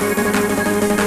Gracias.